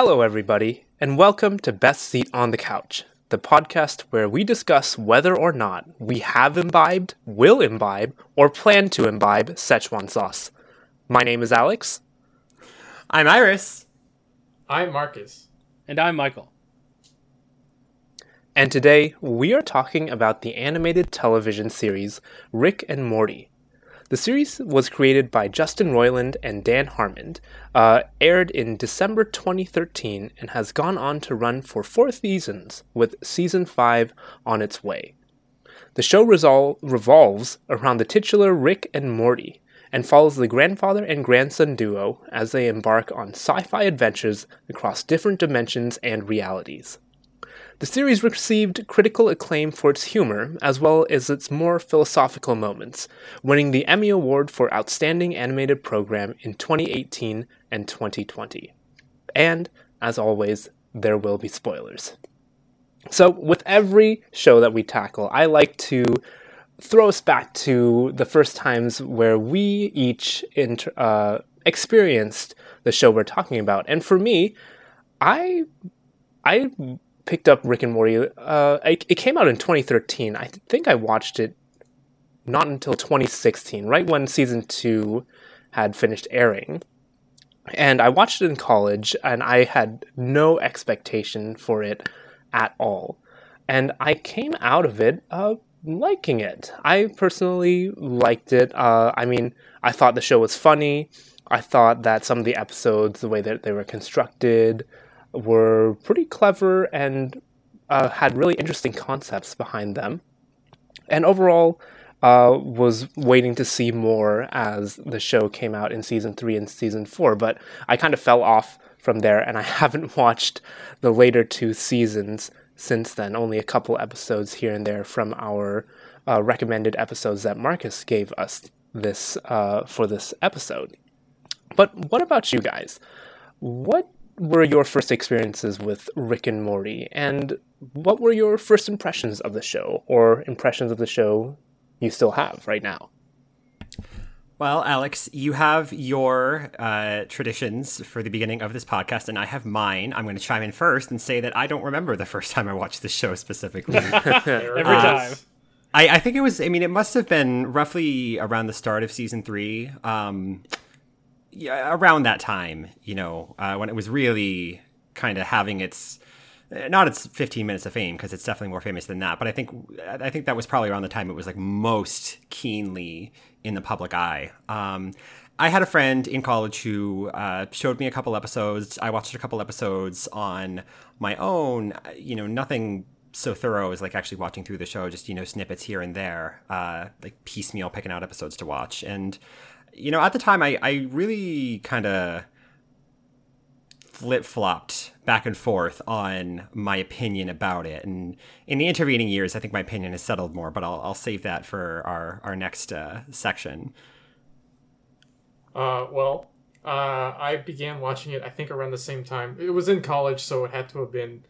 Hello, everybody, and welcome to Best Seat on the Couch, the podcast where we discuss whether or not we have imbibed, will imbibe, or plan to imbibe Szechuan sauce. My name is Alex. I'm Iris. I'm Marcus. And I'm Michael. And today we are talking about the animated television series Rick and Morty. The series was created by Justin Roiland and Dan Harmon, uh, aired in December 2013, and has gone on to run for four seasons, with season five on its way. The show resol- revolves around the titular Rick and Morty, and follows the grandfather and grandson duo as they embark on sci fi adventures across different dimensions and realities. The series received critical acclaim for its humor, as well as its more philosophical moments, winning the Emmy Award for Outstanding Animated Program in 2018 and 2020. And, as always, there will be spoilers. So, with every show that we tackle, I like to throw us back to the first times where we each inter- uh, experienced the show we're talking about. And for me, I I picked up Rick and Morty. Uh, it, it came out in 2013. I think I watched it not until 2016, right when season two had finished airing. And I watched it in college, and I had no expectation for it at all. And I came out of it uh, liking it. I personally liked it. Uh, I mean, I thought the show was funny. I thought that some of the episodes, the way that they were constructed, were pretty clever and uh, had really interesting concepts behind them. And overall, uh, was waiting to see more as the show came out in season three and season four, but I kind of fell off from there, and I haven't watched the later two seasons since then. Only a couple episodes here and there from our uh, recommended episodes that Marcus gave us this uh, for this episode. But what about you guys? What were your first experiences with Rick and Morty, and what were your first impressions of the show, or impressions of the show you still have right now? Well, Alex, you have your uh, traditions for the beginning of this podcast, and I have mine. I'm going to chime in first and say that I don't remember the first time I watched the show specifically. Every time. I, I, think it was, I mean, it must have been roughly around the start of season three. Um, yeah, around that time, you know, uh, when it was really kind of having its not its 15 minutes of fame because it's definitely more famous than that but i think i think that was probably around the time it was like most keenly in the public eye. Um, i had a friend in college who uh, showed me a couple episodes. I watched a couple episodes on my own. You know nothing so thorough as like actually watching through the show just you know snippets here and there uh, like piecemeal picking out episodes to watch. And you know, at the time, I, I really kind of flip flopped back and forth on my opinion about it. And in the intervening years, I think my opinion has settled more, but I'll, I'll save that for our, our next uh, section. Uh, well, uh, I began watching it, I think, around the same time. It was in college, so it had to have been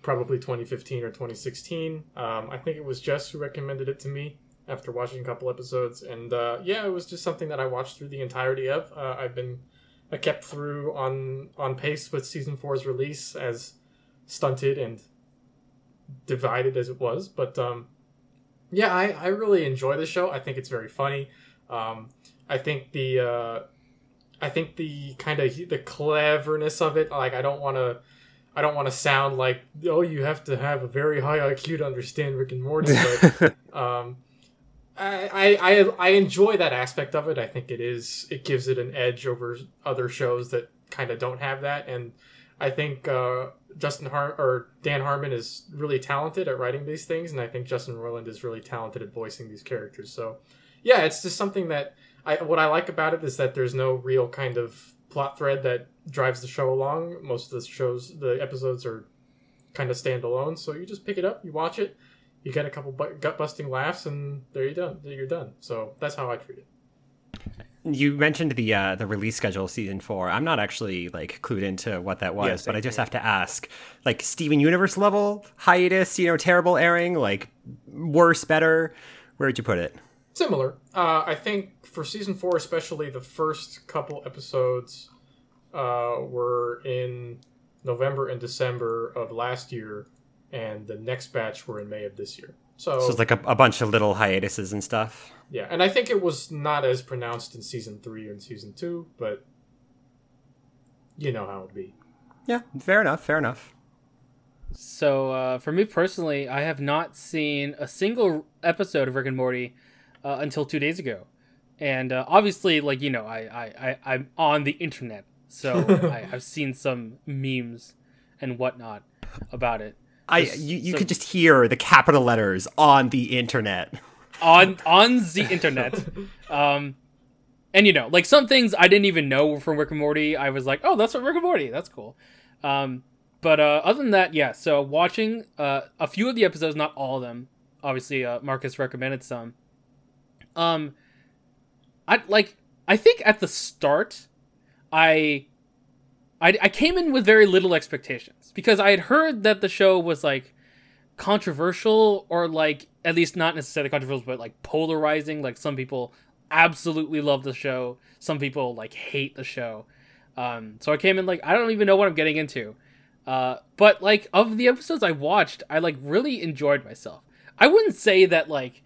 probably 2015 or 2016. Um, I think it was Jess who recommended it to me after watching a couple episodes, and uh, yeah, it was just something that I watched through the entirety of. Uh, I've been I kept through on on pace with season four's release, as stunted and divided as it was, but um, yeah, I, I really enjoy the show. I think it's very funny. Um, I think the uh, I think the kind of the cleverness of it, like I don't want to. I don't want to sound like oh you have to have a very high IQ to understand Rick and Morty, but um, I, I I enjoy that aspect of it. I think it is it gives it an edge over other shows that kind of don't have that, and I think uh, Justin Har or Dan Harmon is really talented at writing these things, and I think Justin Roiland is really talented at voicing these characters. So, yeah, it's just something that I what I like about it is that there's no real kind of plot thread that drives the show along. Most of the shows, the episodes are kind of standalone, so you just pick it up, you watch it you get a couple gut busting laughs, and there you done. You're done. So that's how I treat it. You mentioned the uh, the release schedule season four. I'm not actually like clued into what that was, yes, but I just have to ask, like Steven Universe level hiatus, you know, terrible airing, like worse, better. Where'd you put it? Similar. Uh, I think for season four, especially the first couple episodes, uh, were in November and December of last year, and the next batch were in May of this year. So, so it's like a, a bunch of little hiatuses and stuff. Yeah, and I think it was not as pronounced in season three and season two, but you know how it'd be. Yeah, fair enough. Fair enough. So uh, for me personally, I have not seen a single episode of Rick and Morty uh, until two days ago, and uh, obviously, like you know, I I, I am on the internet, so I, have seen some memes and whatnot about it. I you, you so, could just hear the capital letters on the internet. On on the internet. Um and you know, like some things I didn't even know were from Rick and Morty. I was like, oh, that's from Rick and Morty. That's cool. Um, but uh, other than that, yeah. So watching uh, a few of the episodes, not all of them. Obviously, uh, Marcus recommended some. Um, I like. I think at the start, I, I, I came in with very little expectations because I had heard that the show was like controversial or like at least not necessarily controversial, but like polarizing. Like some people absolutely love the show. Some people like hate the show. Um, so I came in like I don't even know what I'm getting into. Uh, but like of the episodes I watched, I like really enjoyed myself. I wouldn't say that like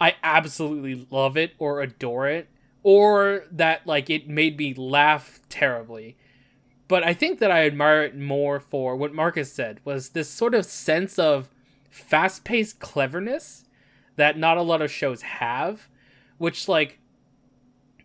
I absolutely love it or adore it or that like it made me laugh terribly. But I think that I admire it more for what Marcus said was this sort of sense of fast-paced cleverness that not a lot of shows have, which like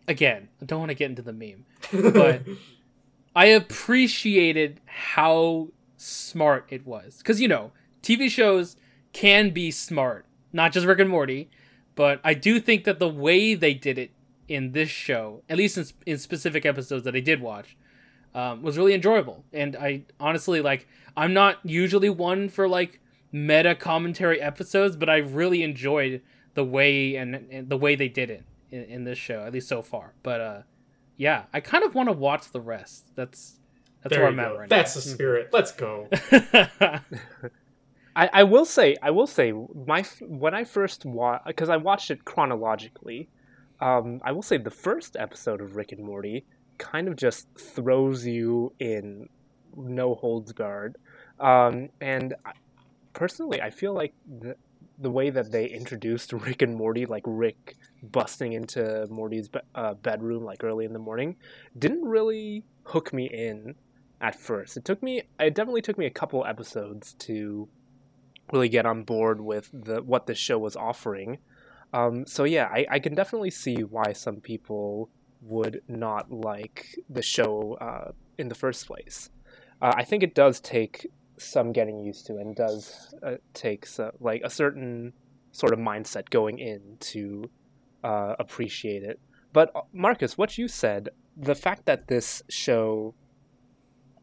again, I don't want to get into the meme, but I appreciated how smart it was. Because, you know, TV shows can be smart, not just Rick and Morty, but I do think that the way they did it in this show, at least in, in specific episodes that I did watch, um, was really enjoyable. And I honestly, like, I'm not usually one for, like, meta commentary episodes, but I really enjoyed the way and, and the way they did it in, in this show, at least so far. But uh, yeah, I kind of want to watch the rest. That's that's there where I'm go. at right now. That's now. the spirit. Let's go. I, I will say I will say my when I first watched because I watched it chronologically. Um, I will say the first episode of Rick and Morty kind of just throws you in no holds barred, um, and personally, I feel like the the way that they introduced Rick and Morty, like Rick busting into Morty's be- uh, bedroom like early in the morning, didn't really hook me in at first. It took me, it definitely took me a couple episodes to really get on board with the what the show was offering. Um, so yeah, I, I can definitely see why some people would not like the show uh, in the first place. Uh, I think it does take some getting used to and does uh, takes like a certain sort of mindset going in to uh, appreciate it. But uh, Marcus, what you said, the fact that this show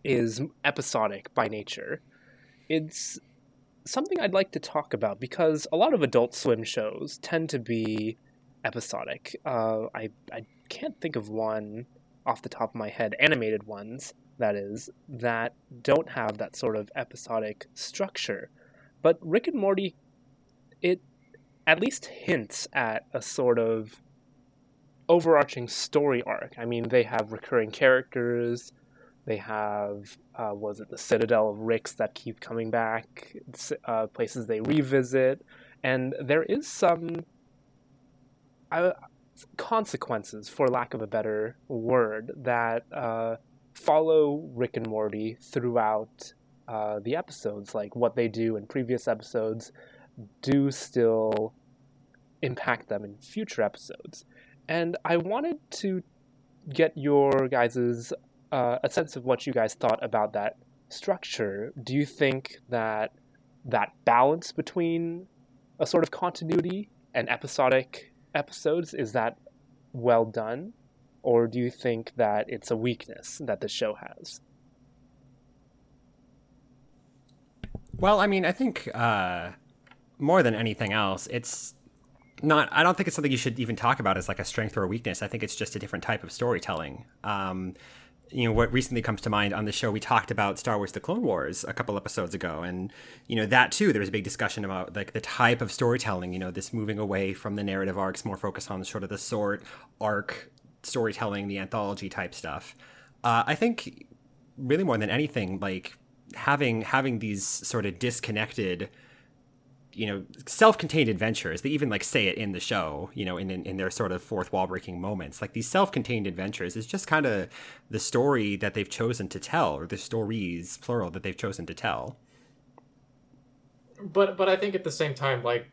is episodic by nature, it's something I'd like to talk about because a lot of Adult Swim shows tend to be episodic. Uh, I I can't think of one off the top of my head, animated ones that is, that don't have that sort of episodic structure. But Rick and Morty, it at least hints at a sort of overarching story arc. I mean, they have recurring characters. They have, uh, was it the Citadel of Ricks that keep coming back, uh, places they revisit, and there is some uh, consequences, for lack of a better word, that uh, follow Rick and Morty throughout uh, the episodes. Like what they do in previous episodes do still impact them in future episodes. And I wanted to get your guys's uh, a sense of what you guys thought about that structure. Do you think that that balance between a sort of continuity and episodic episodes is that well done? or do you think that it's a weakness that the show has? Well, I mean, I think uh, more than anything else, it's not. I don't think it's something you should even talk about as like a strength or a weakness. I think it's just a different type of storytelling. Um, you know what recently comes to mind on the show we talked about star wars the clone wars a couple episodes ago and you know that too there was a big discussion about like the type of storytelling you know this moving away from the narrative arcs more focused on sort of the sort arc storytelling, the anthology type stuff. Uh, I think really more than anything, like having having these sort of disconnected you know self-contained adventures they even like say it in the show you know in, in, in their sort of fourth wall breaking moments like these self-contained adventures is just kind of the story that they've chosen to tell or the stories plural that they've chosen to tell. But but i think at the same time like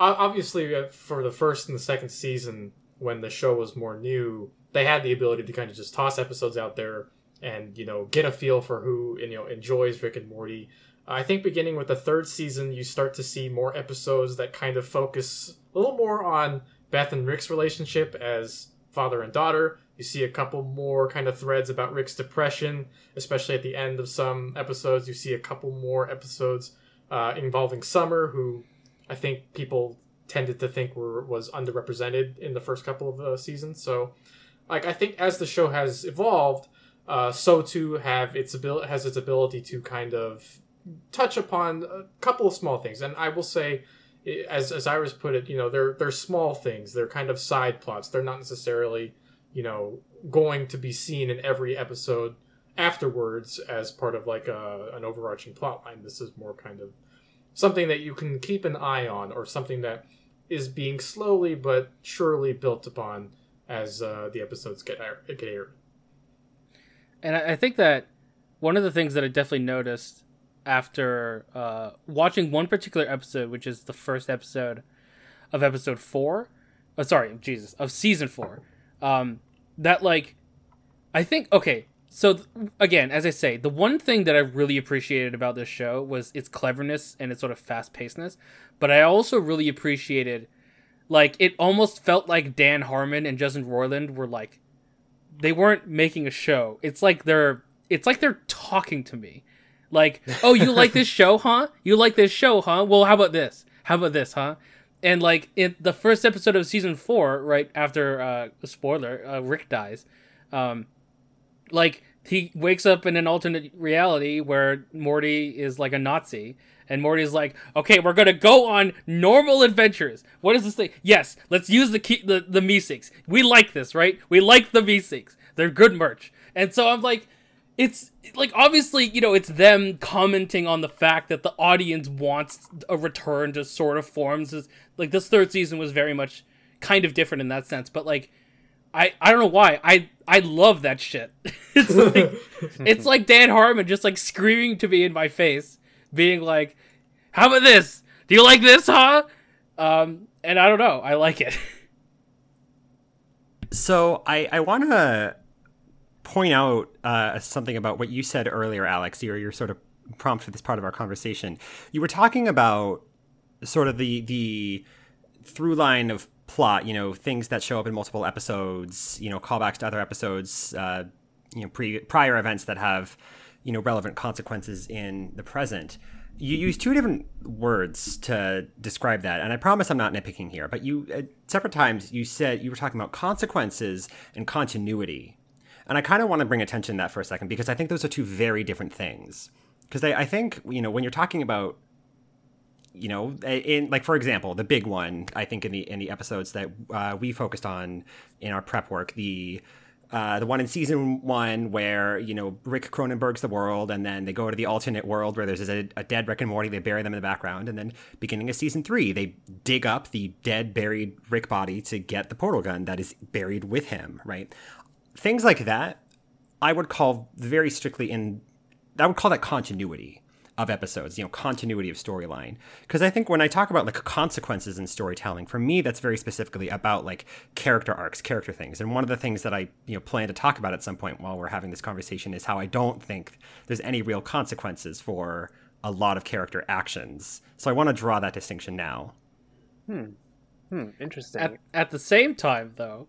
obviously uh, for the first and the second season when the show was more new they had the ability to kind of just toss episodes out there and you know get a feel for who you know enjoys rick and morty I think beginning with the third season, you start to see more episodes that kind of focus a little more on Beth and Rick's relationship as father and daughter. You see a couple more kind of threads about Rick's depression, especially at the end of some episodes. You see a couple more episodes uh, involving Summer, who I think people tended to think were was underrepresented in the first couple of uh, seasons. So, like I think as the show has evolved, uh, so too have its ability has its ability to kind of touch upon a couple of small things, and I will say, as as Iris put it, you know, they're they're small things. They're kind of side plots. They're not necessarily, you know, going to be seen in every episode afterwards as part of like a, an overarching plot line. This is more kind of something that you can keep an eye on, or something that is being slowly but surely built upon as uh, the episodes get get aired. And I think that one of the things that I definitely noticed after uh, watching one particular episode, which is the first episode of episode four. Oh, sorry, Jesus, of season four. Um, that like, I think okay. So th- again, as I say, the one thing that I really appreciated about this show was its cleverness and its sort of fast pacedness. But I also really appreciated, like, it almost felt like Dan Harmon and Justin Roiland were like, they weren't making a show. It's like they're, it's like they're talking to me like, oh, you like this show, huh? You like this show, huh? Well, how about this? How about this, huh? And like in the first episode of season four, right after uh spoiler, uh, Rick dies, um, like he wakes up in an alternate reality where Morty is like a Nazi, and Morty's like, "Okay, we're gonna go on normal adventures. What is this thing? Yes, let's use the key, the the Meeseeks. We like this, right? We like the Meeseeks. They're good merch." And so I'm like, it's like obviously you know it's them commenting on the fact that the audience wants a return to sort of forms like this third season was very much kind of different in that sense but like i i don't know why. I i love that shit. It's like it's like dan harmon just like screaming to me in my face being like how about this? Do you like this huh? Um and i don't know. I like it. So i i want to point out uh, something about what you said earlier, Alex. Your your sort of prompt for this part of our conversation. You were talking about sort of the the through line of plot. You know, things that show up in multiple episodes. You know, callbacks to other episodes. Uh, you know, pre prior events that have you know relevant consequences in the present. You use two different words to describe that, and I promise I'm not nitpicking here. But you, at separate times, you said you were talking about consequences and continuity and I kind of want to bring attention to that for a second because I think those are two very different things. Because I, I think, you know, when you're talking about you know in like for example the big one i think in the in the episodes that uh, we focused on in our prep work the uh, the one in season one where you know Rick Cronenberg's the world, and then they go to the alternate world where there's a, a, dead Rick and Morty. They bury them in the background, and then beginning of season three, they dig up the dead buried Rick body to get the portal gun that is buried with him. Right things like that, I would call very strictly in. I would call that continuity of episodes, you know, continuity of storyline. Because I think when I talk about like consequences in storytelling, for me, that's very specifically about like character arcs, character things. And one of the things that I, you know, plan to talk about at some point while we're having this conversation is how I don't think there's any real consequences for a lot of character actions. So I want to draw that distinction now. Hmm. Hmm. Interesting. At, at the same time, though,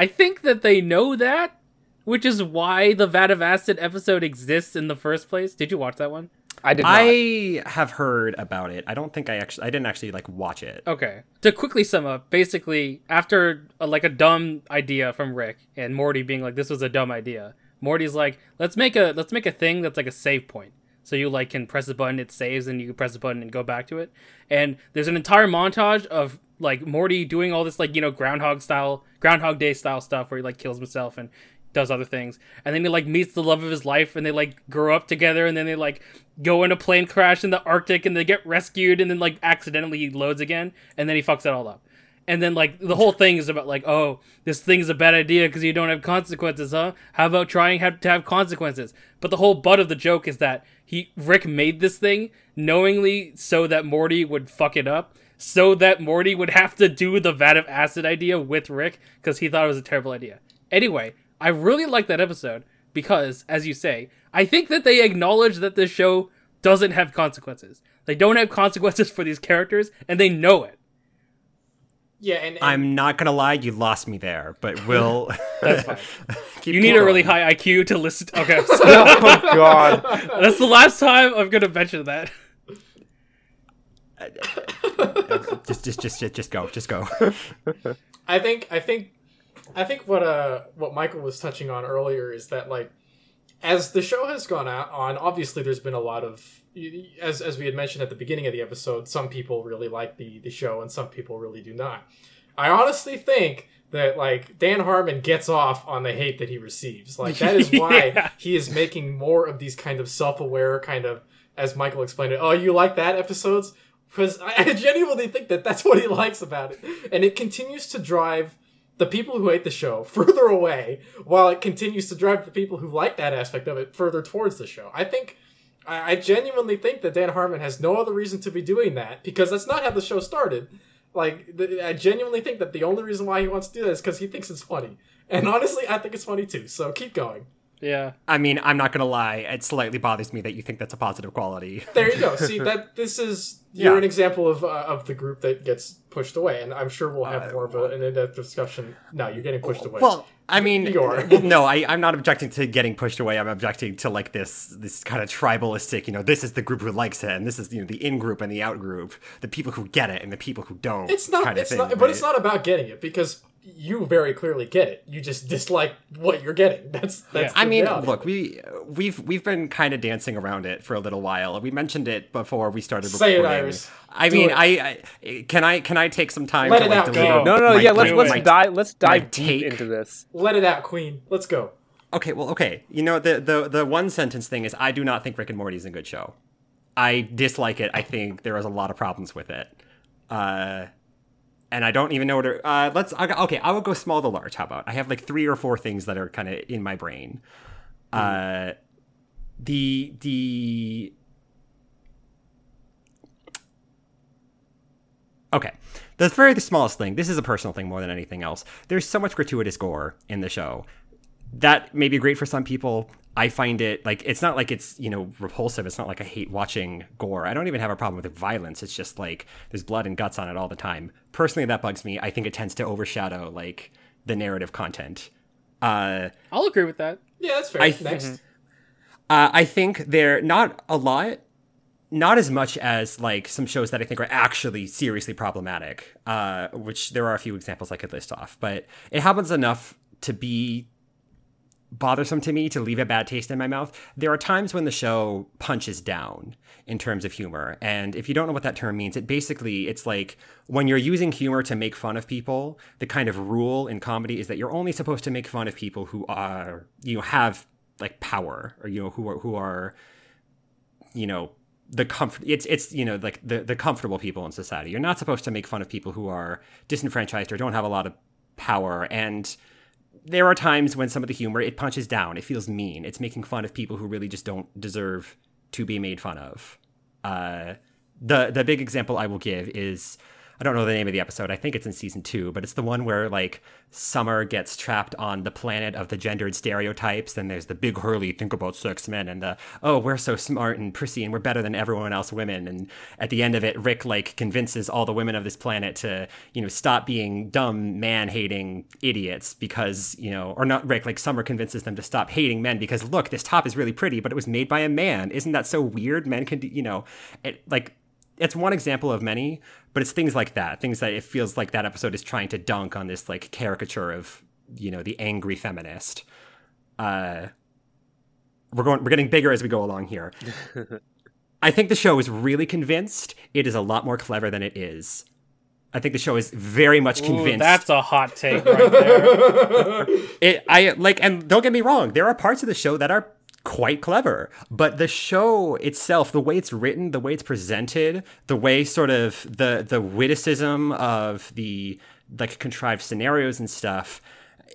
I think that they know that, which is why the Vat of Acid episode exists in the first place. Did you watch that one? I did. Not. I have heard about it. I don't think I actually. I didn't actually like watch it. Okay. To quickly sum up, basically, after a, like a dumb idea from Rick and Morty being like, "This was a dumb idea," Morty's like, "Let's make a let's make a thing that's like a save point." So you like can press a button, it saves, and you can press a button and go back to it. And there's an entire montage of like Morty doing all this like you know Groundhog style, Groundhog Day style stuff where he like kills himself and does other things, and then he like meets the love of his life, and they like grow up together, and then they like go in a plane crash in the Arctic, and they get rescued, and then like accidentally he loads again, and then he fucks it all up. And then like the whole thing is about like, oh, this thing's a bad idea because you don't have consequences, huh? How about trying have to have consequences? But the whole butt of the joke is that he Rick made this thing knowingly so that Morty would fuck it up, so that Morty would have to do the vat of acid idea with Rick because he thought it was a terrible idea. Anyway, I really like that episode because, as you say, I think that they acknowledge that this show doesn't have consequences. They don't have consequences for these characters, and they know it. Yeah, and, and I'm not gonna lie, you lost me there, but we'll. That's fine. keep You need a going. really high IQ to listen. To- okay, oh god. that's the last time I'm gonna mention that. Uh, Just, just, just, just, go, just go. I think I think I think what uh what Michael was touching on earlier is that like as the show has gone out on obviously there's been a lot of as as we had mentioned at the beginning of the episode some people really like the the show and some people really do not. I honestly think that like Dan Harmon gets off on the hate that he receives. Like that is why Yeah. he is making more of these kind of self-aware kind of as Michael explained it. Oh, you like that episodes? Because I, genuinely think that that's what he likes about it, and it continues to drive the people who hate the show further away, while it continues to drive the people who like that aspect of it further towards the show. I think. I I genuinely think that Dan Harmon has no other reason to be doing that because that's not how the show started. Like, the, I genuinely think that the only reason why he wants to do that is because he thinks it's funny. And honestly, I think it's funny too. So keep going. Yeah. I mean, I'm not gonna lie, it slightly bothers me that you think that's a positive quality. There you go. See that this is you're Yeah. an example of uh, of the group that gets pushed away, and I'm sure we'll have Uh, more of a, an in-depth discussion. No, you're getting pushed away. Well, I mean, You are. no, I, I'm not objecting to getting pushed away. I'm objecting to like this, this kind of tribalistic. You know, this is the group who likes it, and this is you know the in group and the out group, the people who get it and the people who don't. it's not. kind of It's thing, not. But it's not about getting it because you very clearly get it. You just dislike what you're getting. That's that's. Yeah. I mean, reality. look, we we've we've been kind of dancing around it for a little while. We mentioned it before we started Say it. Iris. I Do mean, it. I, I can I can I take some time Let to it like deliver go. No, no, my- yeah, let's let's my- dive let's dive deep into this. Let it out, Queen. Let's go. Okay, well, okay. You know, the the the one sentence thing is I do not think Rick and Morty is a good show. I dislike it. I think there is a lot of problems with it. Uh and I don't even know what to, uh let's okay, I will go small to large. How about? I have like three or four things that are kind of in my brain. Uh the the Okay. The very the smallest thing, this is a personal thing more than anything else. There's so much gratuitous gore in the show. That may be great for some people. I find it like it's not like it's, you know, repulsive. It's not like I hate watching gore. I don't even have a problem with violence. It's just like there's blood and guts on it all the time. Personally, that bugs me. I think it tends to overshadow like the narrative content. Uh I'll agree with that. Yeah, that's fair. I th- Next. uh, I think they're not a lot, not as much as like some shows that I think are actually seriously problematic. Uh, which there are a few examples I could list off, but it happens enough to be bothersome to me to leave a bad taste in my mouth. There are times when the show punches down in terms of humor, and if you don't know what that term means, it basically it's like when you're using humor to make fun of people. The kind of rule in comedy is that you're only supposed to make fun of people who are you know have like power or you know who are who are you know the comfort it's it's you know like the the comfortable people in society you're not supposed to make fun of people who are disenfranchised or don't have a lot of power and there are times when some of the humor it punches down. It feels mean. It's making fun of people who really just don't deserve to be made fun of. Uh the the big example i will give is I don't know the name of the episode. I think it's in season two, but it's the one where like Summer gets trapped on the planet of the gendered stereotypes. and there's the big Hurley, think about sex men, and the oh, we're so smart and prissy and we're better than everyone else women. And at the end of it, Rick like convinces all the women of this planet to you know stop being dumb man hating idiots because you know, or not Rick like Summer convinces them to stop hating men because look, this top is really pretty, but it was made by a man. Isn't that so weird? Men can you know, it, like it's one example of many, but it's things like that. Things that it feels like that episode is trying to dunk on this like caricature of, you know, the angry feminist. Uh we're going we're getting bigger as we go along here. I think the show is really convinced it is a lot more clever than it is. I think the show is very much Ooh, convinced. that's a hot take right there. it. I like, and don't get me wrong, there are parts of the show that are quite clever, but the show itself, the way it's written, the way it's presented, the way sort of the the witticism of the like contrived scenarios and stuff.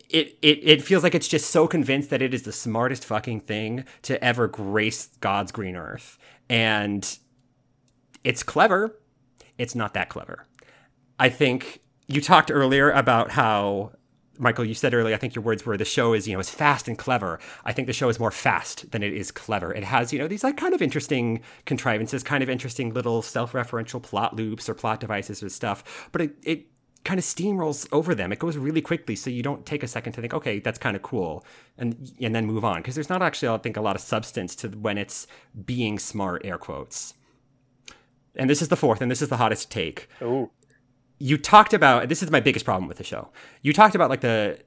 It, it, it feels like it's just so convinced that it is the smartest fucking thing to ever grace God's green earth. And it's clever. It's not that clever. I think you talked earlier about how Michael, you said earlier, I think your words were the show is, you know, is fast and clever. I think the show is more fast than it is clever. It has, you know, these like kind of interesting contrivances, kind of interesting little self-referential plot loops or plot devices or stuff, but it, it kind of steamrolls over them. It goes really quickly, so you don't take a second to think, okay, that's kind of cool, and and then move on because there's not actually, I think, a lot of substance to when it's being smart, air quotes. And this is the fourth, and this is the hottest take Ooh. You talked about this is my biggest problem with the show. You talked about like the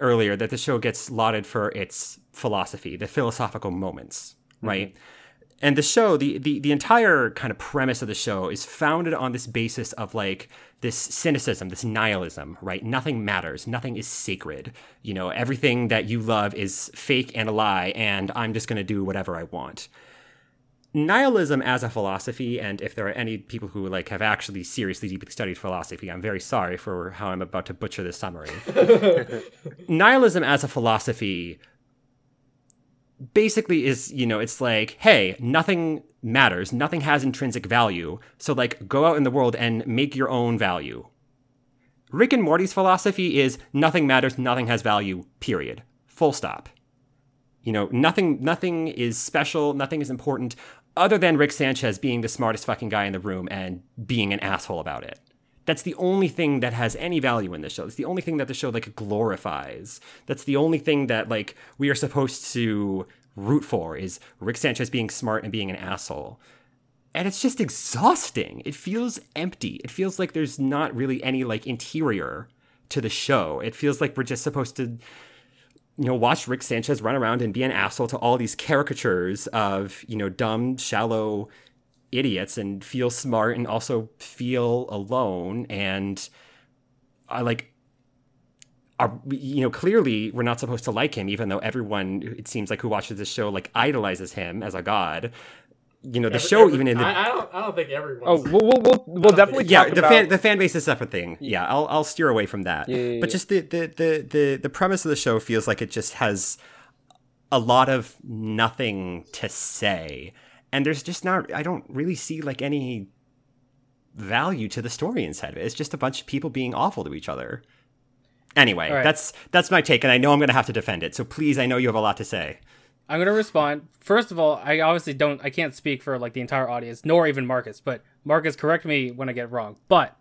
earlier that the show gets lauded for its philosophy, the philosophical moments, mm-hmm. right? And the show, the, the the entire kind of premise of the show is founded on this basis of like this cynicism, this nihilism, right? Nothing matters, nothing is sacred. You know, everything that you love is fake and a lie, and I'm just gonna do whatever I want nihilism as a philosophy and if there are any people who like have actually seriously deeply studied philosophy i'm very sorry for how i'm about to butcher this summary. Nihilism as a philosophy basically is you know it's like hey nothing matters. Nothing has intrinsic value. So like go out in the world and make your own value. Rick and morty's philosophy is nothing matters nothing has value period. Full stop. You know nothing nothing is special nothing is important other than rick sanchez being the smartest fucking guy in the room and being an asshole about it that's the only thing that has any value in this show. It's the only thing that the show like glorifies. That's the only thing that like we are supposed to root for is Rick Sanchez being smart and being an asshole. And it's just exhausting. It feels empty. It feels like there's not really any like interior to the show. It feels like we're just supposed to you know, watch Rick Sanchez run around and be an asshole to all these caricatures of, you know, dumb, shallow idiots and feel smart and also feel alone. And I like are you know clearly we're not supposed to like him even though everyone it seems like who watches this show like idolizes him as a god you know the Every- show every- even in the I, I don't. I don't think everyone. Oh, we'll we'll we'll, we'll definitely yeah the about. fan the fan base is a separate thing yeah i'll, I'll steer away from that Yeah, yeah, but yeah. just the, the the the the premise of the show feels like it just has a lot of nothing to say and there's just not i don't really see like any value to the story inside of it it's just a bunch of people being awful to each other anyway All right. that's that's my take and i know i'm gonna have to defend it so please i know you have a lot to say I'm gonna respond. First of all, I obviously don't I can't speak for like the entire audience, nor even Marcus, but Marcus correct me when I get wrong. But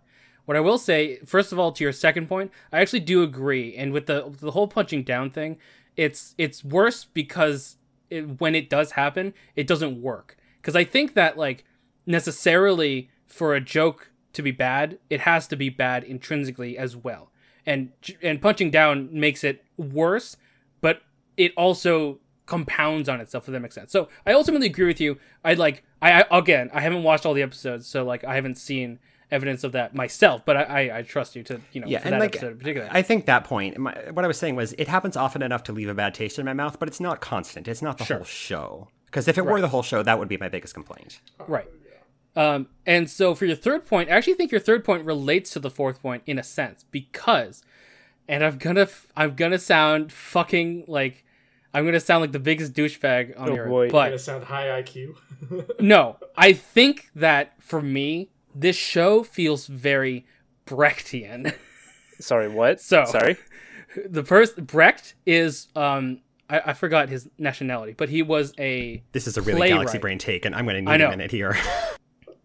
what I will say, first of all, to your second point, I actually do agree. And with the the whole punching down thing, it's it's worse because it, when it does happen, it doesn't work. Because I think that like necessarily for a joke to be bad, it has to be bad intrinsically as well. And and punching down makes it worse, but it also compounds on itself if that makes sense. So I ultimately agree with you. I like I, I again I haven't watched all the episodes, so like I haven't seen evidence of that myself, but I I, I trust you to you know Yeah, and that like episode in particular. I think that point, my, what I was saying was, it happens often enough to leave a bad taste in my mouth, but it's not constant. It's not the Sure. whole show. Because if it were the whole show, that would be my biggest complaint. Right. Um, and so for your third point, I actually think your third point relates to the fourth point in a sense because, and I'm gonna I'm gonna sound fucking like I'm gonna sound like the biggest douchebag on Oh, the earth, boy. but gonna sound high IQ. no, I think that for me, this show feels very Brechtian. Sorry, what? So- sorry. the first Brecht is um I, I forgot his nationality, but he was a This is a really Playwright. galaxy brain take, and I'm going to I need a minute here.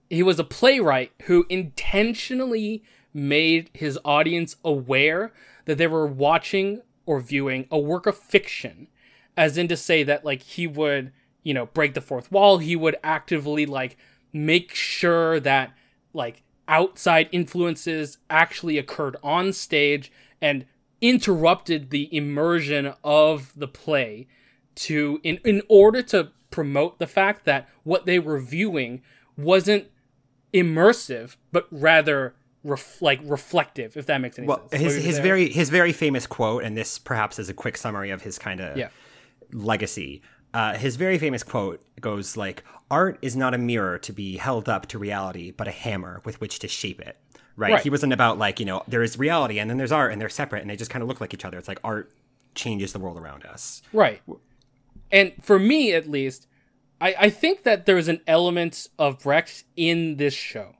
he was a playwright who intentionally made his audience aware that they were watching or viewing a work of fiction as in to say that like he would you know break the fourth wall he would actively like make sure that like outside influences actually occurred on stage and interrupted the immersion of the play to in in order to promote the fact that what they were viewing wasn't immersive but rather ref- like reflective, if that makes any Well, sense. Well, his his very his very famous quote, and this perhaps is a quick summary of his kind of Yeah. Legacy. Uh, his very famous quote goes like, "Art is not a mirror to be held up to reality, but a hammer with which to shape it." Right? Right. He wasn't about like you know there is reality and then there's art and they're separate and they just kind of look like each other. It's like art changes the world around us. Right. And for me, at least, I, I think that there's an element of Brecht in this show.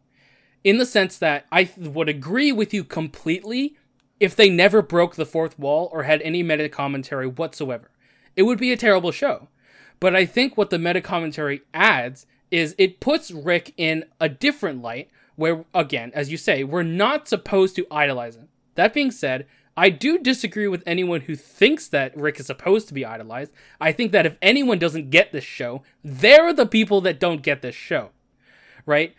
In the sense that I th- would agree with you completely if they never broke the fourth wall or had any meta commentary whatsoever. It would be a terrible show. But I think what the meta commentary adds is it puts Rick in a different light where, again, as you say, we're not supposed to idolize him. That being said, I do disagree with anyone who thinks that Rick is supposed to be idolized. I think that if anyone doesn't get this show, they're the people that don't get this show. Right?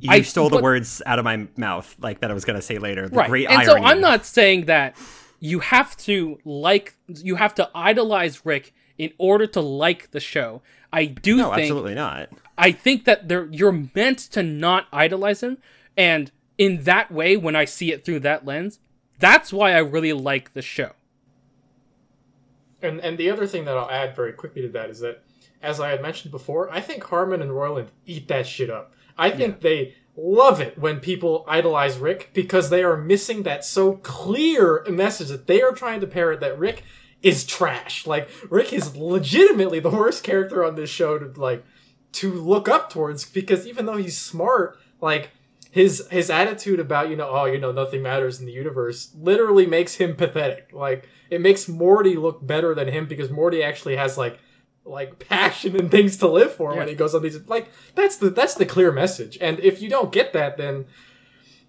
You I- stole the words out of my mouth, like that I was going to say later. The right. great and irony. so I'm not saying that you have to like you have to idolize Rick in order to like the show. I do No, think absolutely not. I think that they're, you're meant to not idolize him, and in that way, when I see it through that lens, that's why I really like the show. And and the other thing that I'll add very quickly to that is that, as I had mentioned before, I think Harmon and Roiland eat that shit up. I think they love it when people idolize Rick because they are missing that so clear message that they are trying to parrot that Rick is trash. Like Rick is legitimately the worst character on this show to like to look up towards because even though he's smart, like his his attitude about you know oh you know nothing matters in the universe literally makes him pathetic. Like it makes Morty look better than him because Morty actually has like like passion and things to live for when he goes on these like that's the that's the clear message. And if you don't get that, then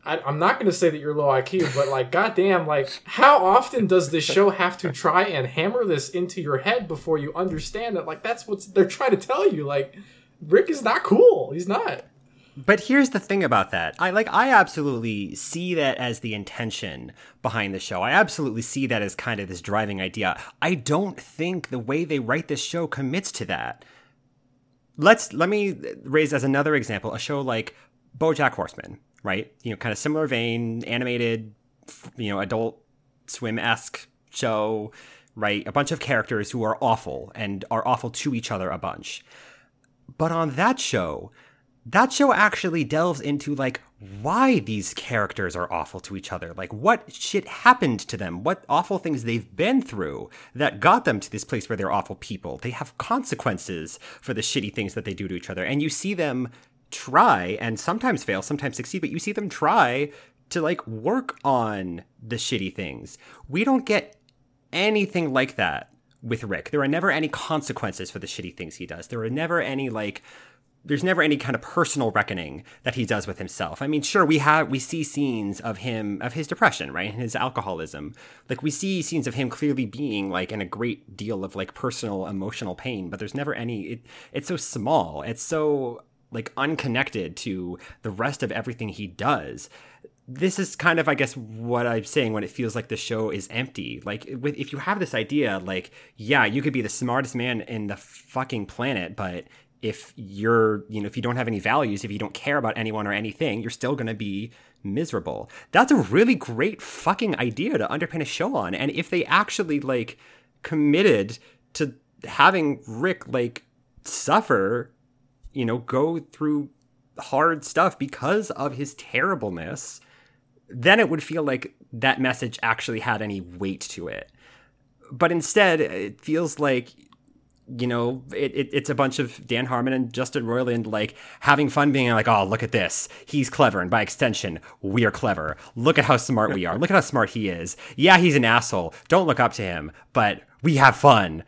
I, I'm not going to say that you're low IQ, but like, goddamn, like, how often does this show have to try and hammer this into your head before you understand that? Like, that's what they're trying to tell you. Like, Rick is not cool. He's not. But here's the thing about that. I like I absolutely see that as the intention behind the show. I absolutely see that as kind of this driving idea. I don't think the way they write this show commits to that. Let's let me raise as another example a show like BoJack Horseman, right? You know, kind of similar vein, animated, you know, adult swim-esque show, right? A bunch of characters who are awful and are awful to each other a bunch. But on that show, that show actually delves into like why these characters are awful to each other. Like what shit happened to them? What awful things they've been through that got them to this place where they're awful people? They have consequences for the shitty things that they do to each other. And you see them try and sometimes fail sometimes succeed but you see them try to like work on the shitty things. We don't get anything like that with Rick. There are never any consequences for the shitty things he does. There are never any like there's never any kind of personal reckoning that he does with himself. I mean, sure, we have we see scenes of him of his depression, right, and his alcoholism. Like we see scenes of him clearly being like in a great deal of like personal emotional pain, but there's never any. It, it's so small. It's so like unconnected to the rest of everything he does. This is kind of, I guess, what I'm saying when it feels like the show is empty. Like, with, if you have this idea, like, yeah, you could be the smartest man in the fucking planet, but if you're you know if you don't have any values if you don't care about anyone or anything you're still going to be miserable. That's a really great fucking idea to underpin a show on. And if they actually like committed to having rick like suffer you know go through hard stuff because of his terribleness then it would feel like that message actually had any weight to it. But instead it feels like you know, it, it, it's a bunch of Dan Harmon and Justin Roiland like having fun being like, oh, look at this. He's clever. And by extension, we're clever. Look at how smart we are. Look at how smart he is. Yeah, he's an asshole. Don't look up to him, but we have fun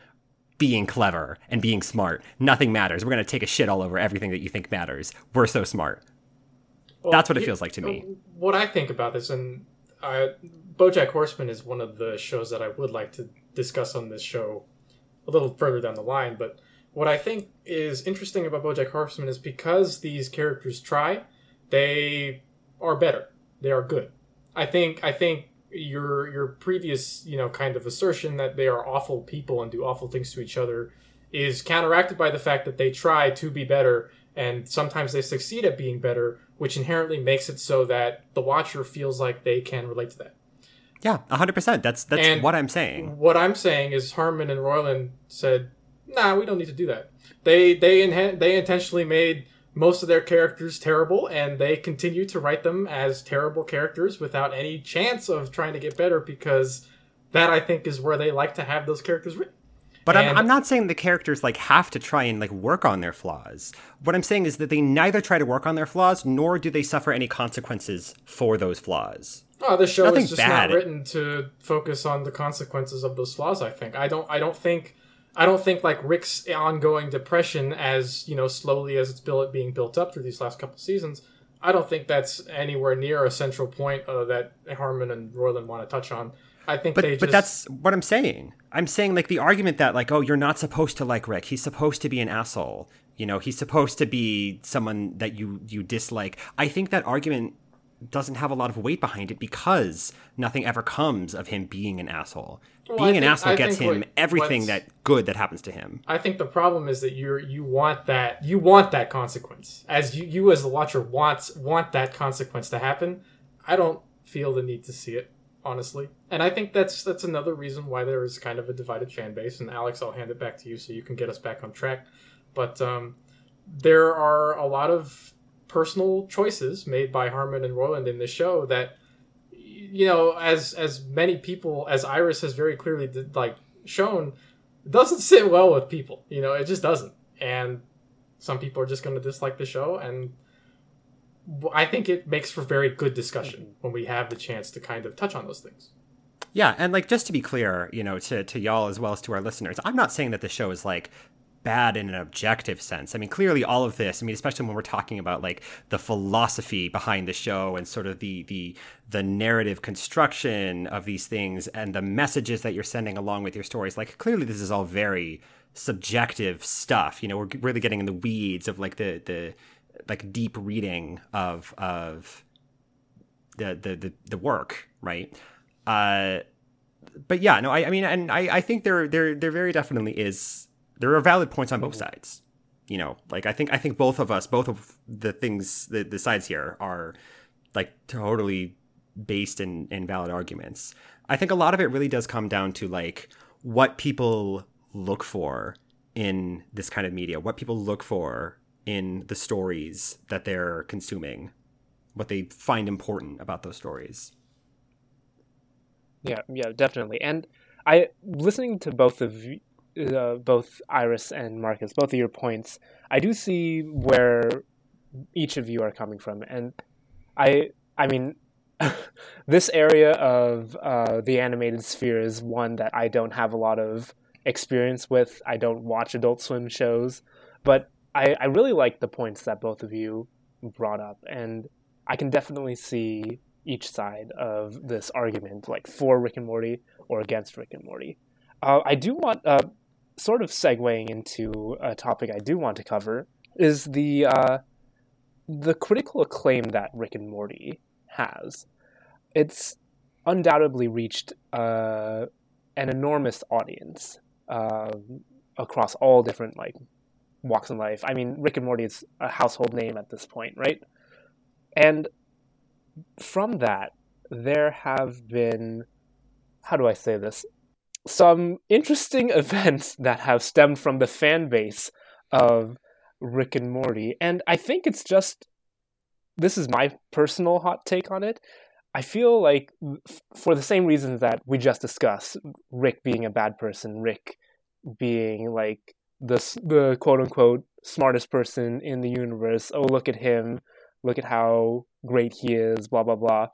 being clever and being smart. Nothing matters. We're going to take a shit all over everything that you think matters. We're so smart. Well, That's what it he- feels like to me. Uh, what I think about this, and I, BoJack Horseman is one of the shows that I would like to discuss on this show a little further down the line. But what I think is interesting about BoJack Horseman is because these characters try, they are better. They are good. I think. I think your your previous you know kind of assertion that they are awful people and do awful things to each other is counteracted by the fact that they try to be better and sometimes they succeed at being better, which inherently makes it so that the watcher feels like they can relate to that. Yeah, hundred percent. That's that's And what I'm saying. What I'm saying is Harmon and Roiland said, "Nah, we don't need to do that." They they inhen- they intentionally made most of their characters terrible, and they continue to write them as terrible characters without any chance of trying to get better because that I think is where they like to have those characters written. But I'm, I'm not saying the characters like have to try and like work on their flaws. What I'm saying is that they neither try to work on their flaws nor do they suffer any consequences for those flaws. Oh, the show Nothing is just bad. not written to focus on the consequences of those flaws. I think. I don't. I don't think. I don't think like Rick's ongoing depression, as you know, slowly as it's built, being built up through these last couple seasons. I don't think that's anywhere near a central point uh, that Harmon and Roiland want to touch on. I think But they but that's what I'm saying. I'm saying like the argument that like oh you're not supposed to like Rick. He's supposed to be an asshole. You know, he's supposed to be someone that you you dislike. I think that argument doesn't have a lot of weight behind it because nothing ever comes of him being an asshole. Well, being I an asshole I gets him what- everything that good that happens to him. I think the problem is that you're you want that you want that consequence as you you as the watcher wants want that consequence to happen. I don't feel the need to see it honestly, and I think that's that's another reason why there is kind of a divided fan base. And Alex, I'll hand it back to you so you can get us back on track. But um, there are a lot of personal choices made by Harmon and Roiland in this show that you know as as many people as Iris has very clearly did, like shown doesn't sit well with people. You know, it just doesn't. And some people are just going to dislike the show. And I think it makes for very good discussion mm-hmm. when we have the chance to kind of touch on those things. Yeah, and like just to be clear, you know, to to y'all as well as to our listeners, I'm not saying that the show is like bad in an objective sense. I mean, clearly all of this, I mean, especially when we're talking about like the philosophy behind the show and sort of the the the narrative construction of these things and the messages that you're sending along with your stories, like clearly this is all very subjective stuff. You know, we're really getting in the weeds of like the the like deep reading of of the the the, the work, right? Uh, but yeah, no, I, I mean, and I, I think there, there, there very definitely is. There are valid points on both sides. You know, like I think, I think both of us, both of the things, the, the sides here are like totally based in, in valid arguments. I think a lot of it really does come down to like what people look for in this kind of media, what people look for in the stories that they're consuming, what they find important about those stories. Yeah, yeah, definitely. And I listening to both of uh, both Iris and Marcus, both of your points, I do see where each of you are coming from, and I, I mean, this area of uh, the animated sphere is one that I don't have a lot of experience with. I don't watch Adult Swim shows, but I, I really like the points that both of you brought up, and I can definitely see each side of this argument, like for Rick and Morty or against Rick and Morty. Uh, I do want, uh, sort of segueing into a topic I do want to cover, is the uh, the critical acclaim that Rick and Morty has. It's undoubtedly reached uh, an enormous audience um across all different like walks in life. I mean, Rick and Morty is a household name at this point, right? And from that, there have been, how do I say this? Some interesting events that have stemmed from the fan base of Rick and Morty. And I think it's just, this is my personal hot take on it. I feel like, for the same reasons that we just discussed, Rick being a bad person, Rick being like the, the quote unquote smartest person in the universe. Oh, look at him. Look at how great he is, blah, blah, blah.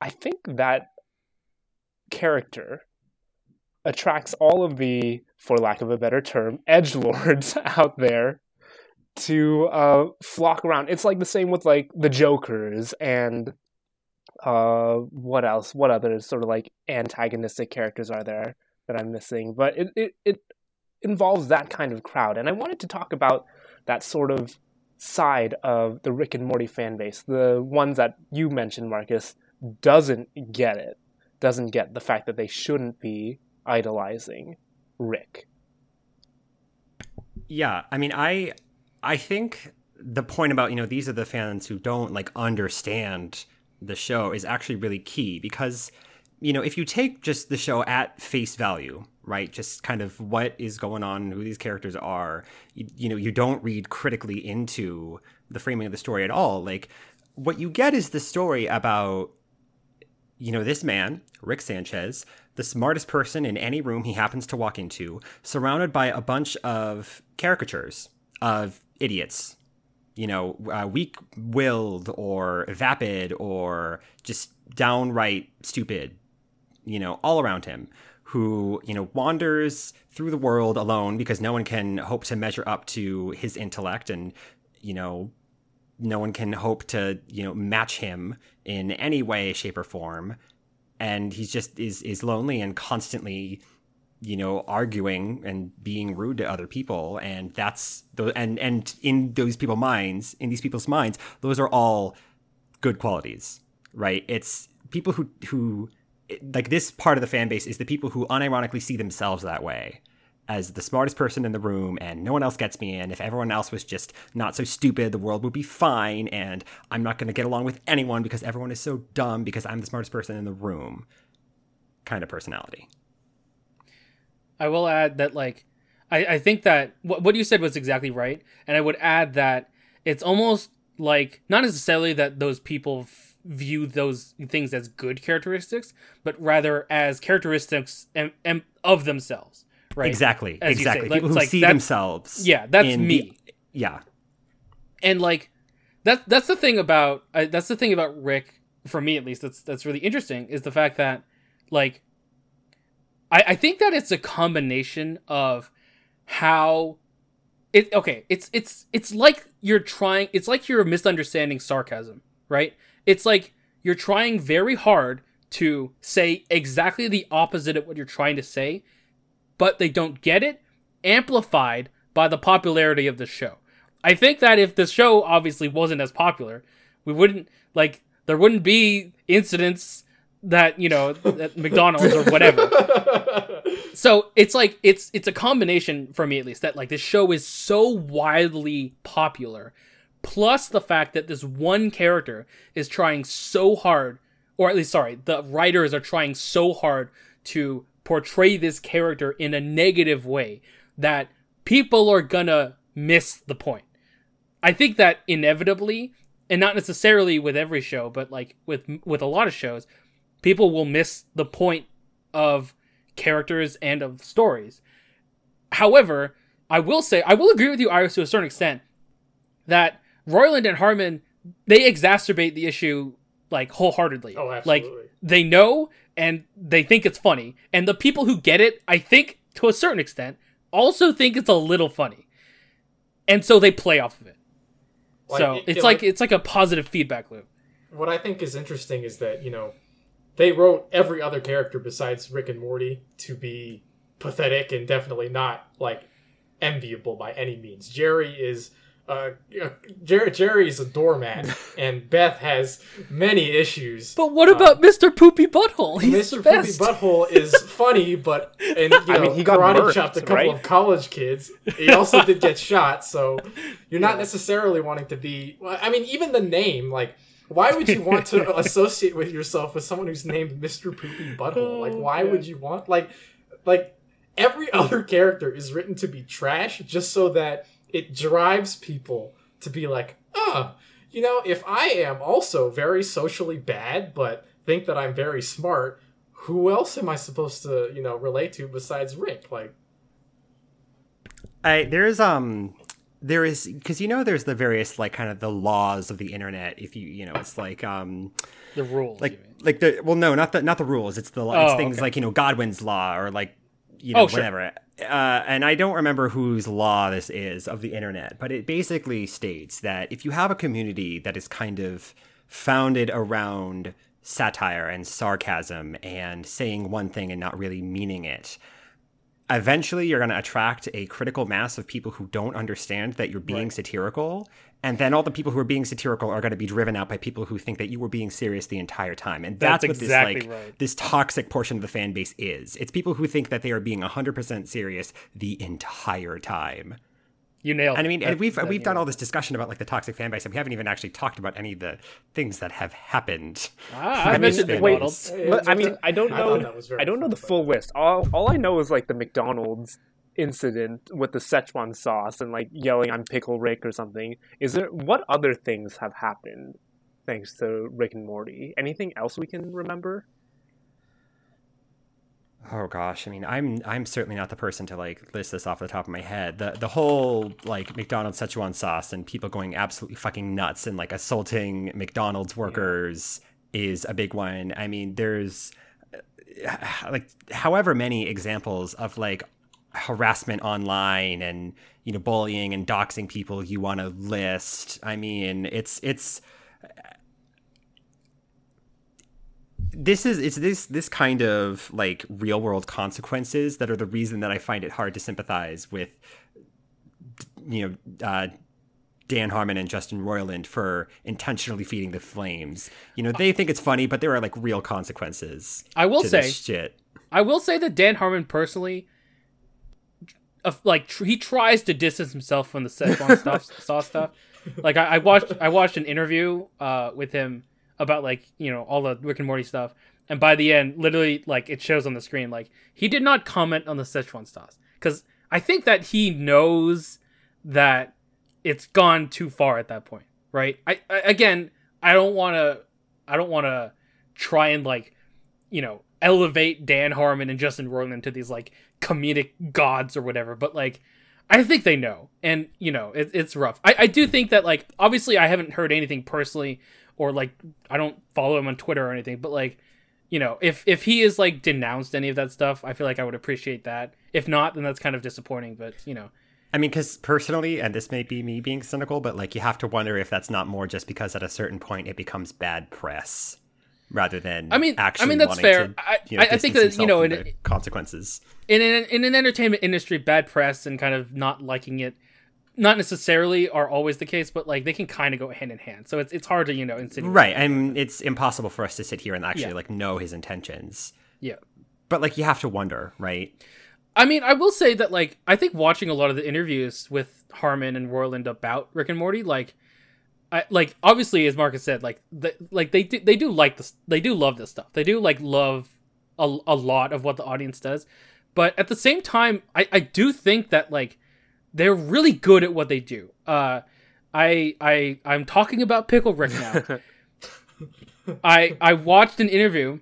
I think that character attracts all of the, for lack of a better term, edge lords out there to uh, flock around. It's like the same with like the Jokers and uh, what else? What other sort of like antagonistic characters are there that I'm missing? But it, it, it involves that kind of crowd, and I wanted to talk about that sort of side of the Rick and Morty fan base, the ones that you mentioned, Marcus, doesn't get it, doesn't get the fact that they shouldn't be idolizing Rick. Yeah, I mean, I I think the point about you know these are the fans who don't like understand the show is actually really key because you know if you take just the show at face value right just kind of what is going on who these characters are you, you know you don't read critically into the framing of the story at all like what you get is the story about you know this man rick sanchez the smartest person in any room he happens to walk into surrounded by a bunch of caricatures of idiots you know, uh, weak willed or vapid or just downright stupid, you know, all around him, who, you know, wanders through the world alone because no one can hope to measure up to his intellect and, you know, no one can hope to, you know, match him in any way, shape, or form. And he's just is is lonely and constantly you know arguing and being rude to other people. And that's the and and in those people's minds in these people's minds those are all good qualities right? It's people who who like this part of the fan base is the people who unironically see themselves that way as the smartest person in the room and no one else gets me in if everyone else was just not so stupid the world would be fine and i'm not going to get along with anyone because everyone is so dumb because i'm the smartest person in the room kind of personality I will add that like I, I think that what what you said was exactly right, and I would add that it's almost like not necessarily that those people f- view those things as good characteristics, but rather as characteristics em- of themselves. Right? Exactly. As exactly. People who like, see themselves. Yeah, that's me. the- yeah. and like that that's the thing about uh, that's the thing about Rick for me at least that's that's really interesting is the fact that like I I think that it's a combination of how it okay it's it's it's like you're trying it's like you're misunderstanding sarcasm right it's like you're trying very hard to say exactly the opposite of what you're trying to say but they don't get it amplified by the popularity of the show I think that if the show obviously wasn't as popular, we wouldn't like there wouldn't be incidents that you know at McDonald's or whatever. So it's like it's it's a combination for me at least that like this show is so widely popular, plus the fact that this one character is trying so hard, or at least sorry, the writers are trying so hard to portray this character in a negative way that people are gonna miss the point. I think that inevitably, and not necessarily with every show, but like with with a lot of shows, people will miss the point of characters and of stories. However, I will say I will agree with you, Iris, to a certain extent, that Roiland and Harmon they exacerbate the issue like wholeheartedly. Oh, absolutely. Like they know and they think it's funny, and the people who get it, I think to a certain extent, also think it's a little funny, and so they play off of it. So it- it's it, like- it's like a positive feedback loop. what I think is interesting is that you know they wrote every other character besides Rick and Morty to be pathetic and definitely not like enviable by any means. Jerry is uh, uh Jerry Jerry is a doormat, and Beth has many issues. But what Uh, about Mr. Poopy Butthole? He's Mr. the Poopy best. Butthole is funny, but and you know, I mean, he got karate murked, chopped a couple right? of college kids. He also did get shot, so you're not Yeah. necessarily wanting to be. I mean, even the name, like, why would you want to associate with yourself with someone who's named Mr. Poopy Butthole? Like, Oh, why God. would you want like, like every other character is written to be trash just so that it drives people to be like, ah, you know, if I am also very socially bad, but think that I'm very smart, who else am I supposed to, you know, relate to besides Rick? Like, I there's um there is because you know there's the various like kind of the laws of the internet. If you you know it's like um the rules. like you mean. like the well no not the not the rules it's the it's Oh, things okay. like you know Godwin's law or like you know Oh, sure. Uh, and I don't remember whose law this is of the internet, but it basically states that if you have a community that is kind of founded around satire and sarcasm and saying one thing and not really meaning it, eventually you're going to attract a critical mass of people who don't understand that you're being Right. satirical and then all the people who are being satirical are going to be driven out by people who think that you were being serious the entire time and that's, That's what exactly this like right. this toxic portion of the fan base is it's people who think that they are being 100% serious the entire time You nailed. And I mean, That- and we've that we've nailed done all this discussion about like the toxic fan base, and we haven't even actually talked about any of the things that have happened. Ah, I I mean, mentioned wait, McDonald's. But I mean, I don't I know. that was very I don't know fun, the but- full list. All all I know is like the McDonald's incident with the Szechuan sauce and like yelling "I'm Pickle Rick" or something. Is there what other things have happened thanks to Rick and Morty? Anything else we can remember? Oh gosh, I mean, I'm I'm certainly not the person to like list this off the top of my head. The the whole like McDonald's Szechuan sauce and people going absolutely fucking nuts and like assaulting McDonald's workers is a big one. I mean, there's uh, like however many examples of like harassment online and you know bullying and doxing people you want to list. I mean, it's it's this is it's this this kind of like real world consequences that are the reason that I find it hard to sympathize with you know uh, Dan Harmon and Justin Roiland for intentionally feeding the flames. You know they think it's funny, but there are like real consequences. I will to say, this shit. I will say that Dan Harmon personally, uh, like he tries to distance himself from the Szechuan stuff, saw stuff. Like I, I watched, I watched an interview uh, with him about like you know all the Rick and Morty stuff, and by the end, literally like it shows on the screen, like he did not comment on the Szechuan sauce because I think that he knows that it's gone too far at that point, right? I, I again, I don't want to, I don't want to try and like, you know, elevate Dan Harmon and Justin Roiland to these like comedic gods or whatever, but like, I think they know, and you know, it, it's rough. I, I do think that like, obviously, I haven't heard anything personally, or like, I don't follow him on Twitter or anything, but like, you know, if if he is like denounced any of that stuff, I feel like I would appreciate that. If not, then that's kind of disappointing. But you know, I mean, because personally, and this may be me being cynical, but like you have to wonder if that's not more just because at a certain point it becomes bad press rather than I mean- actually I mean, that's fair. to, I- you know, I- I think that, you know, in- consequences. in an in an entertainment industry, bad press and kind of not liking it, not necessarily are always the case, but like they can kind of go hand in hand. So it's it's hard to you know insinuate. Right. And it's impossible for us to sit here and actually Yeah. like know his intentions. Yeah. But like you have to wonder, right? I mean, I will say that like I think watching a lot of the interviews with Harmon and Roiland about Rick and Morty, like, I like obviously as Marcus said, like the, like they do, they do like this, they do love this stuff. They do like love a, a lot of what the audience does, but at the same time, I I do think that like they're really good at what they do. Uh, I I I'm talking about Pickle Rick now. I I watched an interview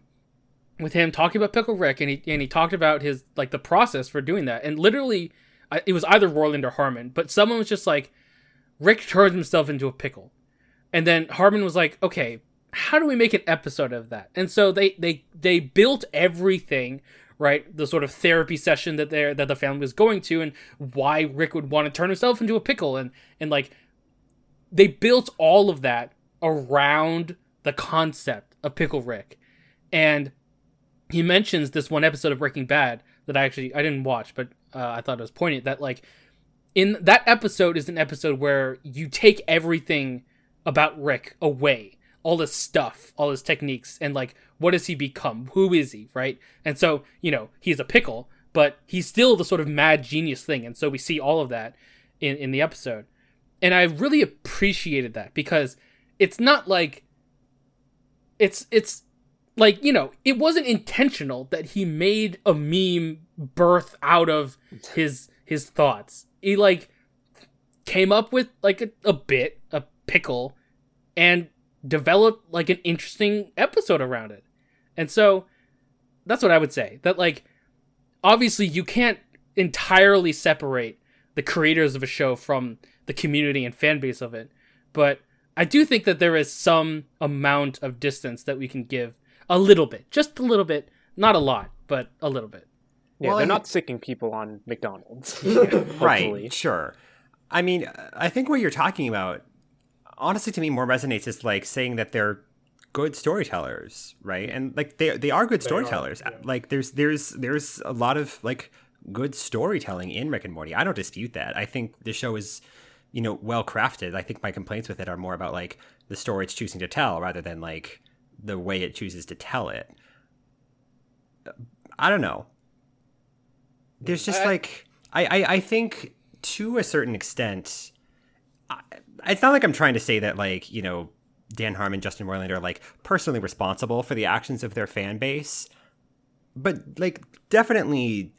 with him talking about Pickle Rick, and he and he talked about his like the process for doing that, and literally, I, it was either Roiland or Harmon, but someone was just like, Rick turns himself into a pickle, and then Harmon was like, okay, how do we make an episode of that? And so they they they built everything. Right, the sort of therapy session that they that the family was going to, and why Rick would want to turn himself into a pickle, and and like they built all of that around the concept of Pickle Rick. And he mentions this one episode of Breaking Bad that I actually I didn't watch, but uh, I thought it was poignant that like in that episode is an episode where you take everything about Rick away, all his stuff, all his techniques, and like what does he become? Who is he? Right? And so you know he's a pickle, but he's still the sort of mad genius thing, and so we see all of that in in the episode, and I really appreciated that because it's not like it's it's like you know it wasn't intentional that he made a meme birth out of his his thoughts he like came up with like a, a bit a pickle and developed like an interesting episode around it and so that's what i would say that like obviously you can't entirely separate the creators of a show from the community and fan base of it but i do think that there is some amount of distance that we can give a little bit just a little bit not a lot but a little bit Yeah, Well, they're I- not sicking people on McDonald's. Right. Sure. I mean, I think what you're talking about, honestly, to me, more resonates is like saying that they're good storytellers, right? And like they they are good They are, storytellers. yeah. Like there's there's there's a lot of like good storytelling in Rick and Morty. I don't dispute that. I think the show is, you know, well crafted. I think my complaints with it are more about like the story it's choosing to tell rather than like the way it chooses to tell it. I don't know. There's just I- like I, I I think to a certain extent, it's not like I'm trying to say that like you know Dan Harmon, Justin Roiland are like personally responsible for the actions of their fan base, but like definitely,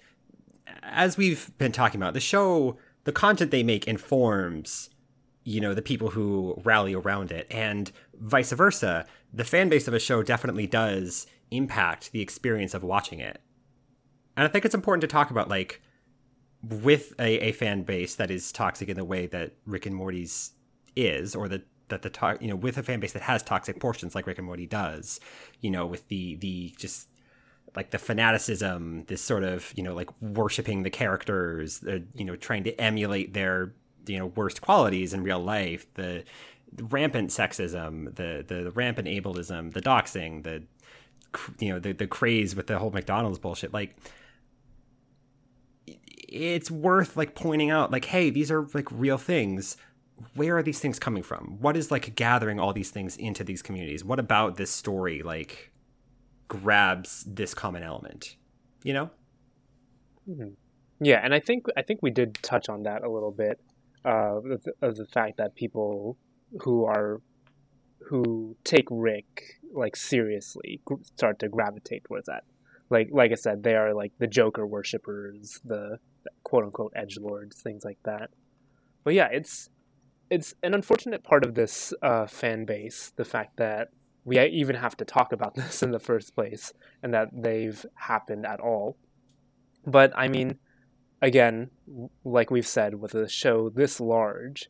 as we've been talking about, the show, the content they make informs you know the people who rally around it. And vice versa the fan base of a show definitely does impact the experience of watching it. And i think it's important to talk about like with a, a fan base that is toxic in the way that rick and morty's is or that that the to- you know with a fan base that has toxic portions like rick and morty does you know with the the just like the fanaticism this sort of you know like worshiping the characters uh, you know trying to emulate their you know worst qualities in real life the, rampant sexism the, the the rampant ableism the doxing the you know the the craze with the whole McDonald's bullshit like it's worth like pointing out like hey these are like real things where are these things coming from what is like gathering all these things into these communities what about this story like grabs this common element you know mm-hmm. yeah and i think i think we did touch on that a little bit uh, of, the fact that people who are who take Rick like seriously start to gravitate towards that. Like like I said, they are like the Joker worshippers, the quote unquote edge lords, things like that. But yeah, it's it's an unfortunate part of this uh, fan base, the fact that we even have to talk about this in the first place, and that they've happened at all. But I mean, again, like we've said, with a show this large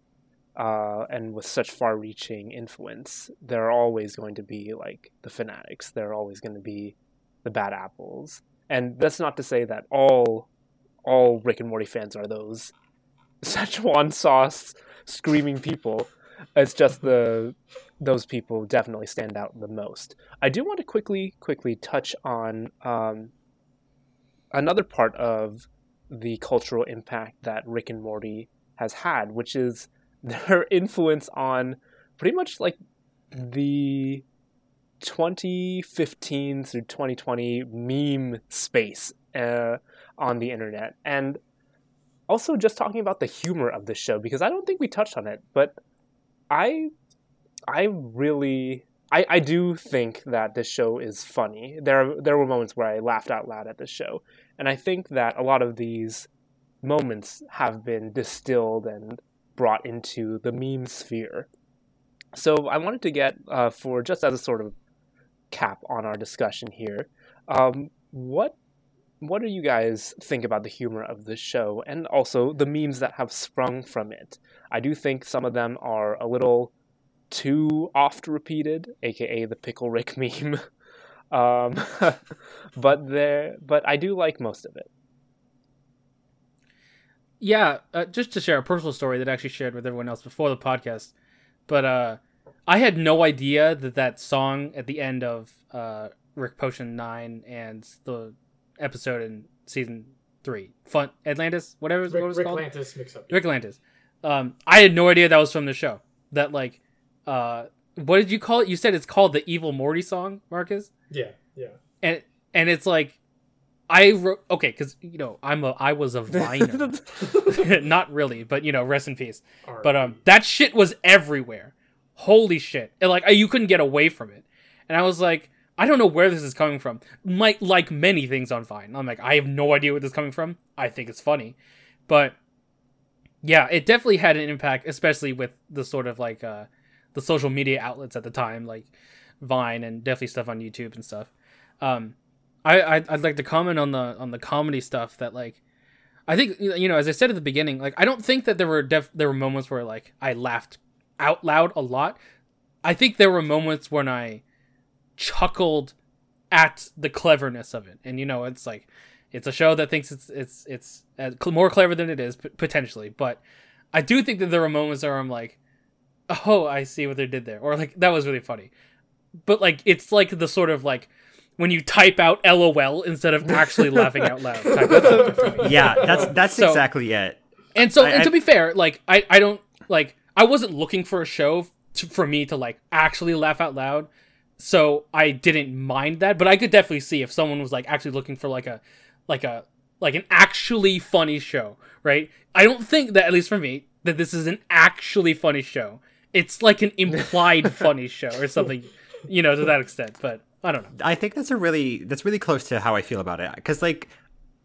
uh, and with such far reaching influence, there are always going to be like the fanatics. There are always going to be the bad apples. And that's not to say that all all Rick and Morty fans are those Szechuan sauce screaming people. It's just the those people definitely stand out the most. I do want to quickly quickly touch on um, another part of the cultural impact that Rick and Morty has had, which is their influence on pretty much like the 2015 through 2020 meme space uh, on the internet. And also just talking about the humor of the show because I don't think we touched on it, but I I really I, I do think that this show is funny. There there were moments where I laughed out loud at this show, and I think that a lot of these moments have been distilled and brought into the meme sphere. So I wanted to get, uh, for just as a sort of cap on our discussion here, um, what what do you guys think about the humor of the show and also the memes that have sprung from it? I do think some of them are a little too oft repeated, aka the pickle Rick meme. Um, but there, but I do like most of it. Yeah, uh, just to share a personal story that I actually shared with everyone else before the podcast, but uh, I had no idea that that song at the end of uh, Rick Potion Nine and the episode in season three, Fun Atlantis, whatever Rick, what was Rick called, Atlantis mix up. Rick Atlantis. Um, I had no idea that was from the show. That like, uh, what did you call it? You said it's called the Evil Morty song, Marcus. Yeah, yeah. And and it's like, I wrote okay because you know I'm a I was a viner, not really, but you know rest in peace. But um, that shit was everywhere. Holy shit! And like you couldn't get away from it. And I was like, I don't know where this is coming from. Might like many things on Vine. I'm like, I have no idea where this is coming from. I think it's funny, but yeah, it definitely had an impact, especially with the sort of like uh, the social media outlets at the time, like Vine and definitely stuff on YouTube and stuff. Um, I I'd, I'd like to comment on the on the comedy stuff that like. I think you know, as I said at the beginning, like I don't think that there were def- there were moments where like I laughed out loud a lot. I think there were moments when I chuckled at the cleverness of it, and you know, it's like it's a show that thinks it's it's it's uh, more clever than it is potentially, but I do think that there were moments where I'm like, oh, I see what they did there, or like that was really funny, but like it's like the sort of like when you type out LOL instead of actually laughing out loud. Type yeah, that's that's so, exactly it. And so, I, and to be fair, like I I don't like I wasn't looking for a show to, for me to like actually laugh out loud, so I didn't mind that. But I could definitely see if someone was like actually looking for like a like a like an actually funny show, right? I don't think that, at least for me, that this is an actually funny show. It's like an implied funny show or something, you know, to that extent. But I don't know. I think that's a really that's really close to how I feel about it because like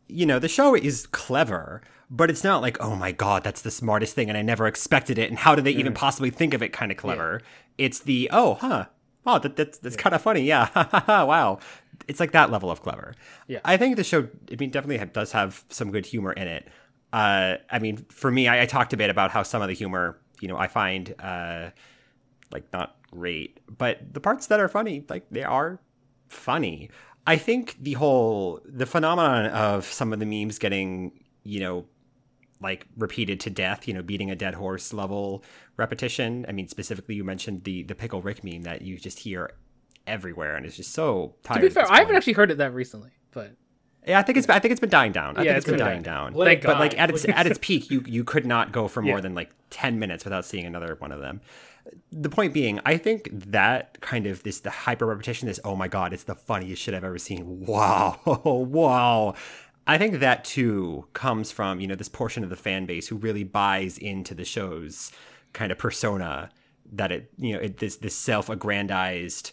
you know the show is clever, but it's not like oh my god that's the smartest thing and I never expected it and how did they even mm. possibly think of it kind of clever. It's the oh huh oh that, that's that's kind of funny yeah wow it's like that level of clever. Yeah. I think the show I mean definitely does have some good humor in it. Uh, I mean for me I, I talked a bit about how some of the humor you know I find uh like not great, but the parts that are funny like they are funny. I think the whole the phenomenon of some of the memes getting, you know, like repeated to death, you know, beating a dead horse level repetition. I mean, specifically you mentioned the the pickle Rick meme that you just hear everywhere and it's just so tired. To be fair, I haven't actually heard it that recently, but Yeah, I think it's I think it's been dying down. I Yeah, think it's been been dying dying down. Thank it God. But like at its at its peak, you you could not go for more Yeah. than like ten minutes without seeing another one of them. The point being, I think that kind of this the hyper repetition, this oh my god, it's the funniest shit I've ever seen. Wow, wow. I think that too comes from you know this portion of the fan base who really buys into the show's kind of persona that it you know it, this this self aggrandized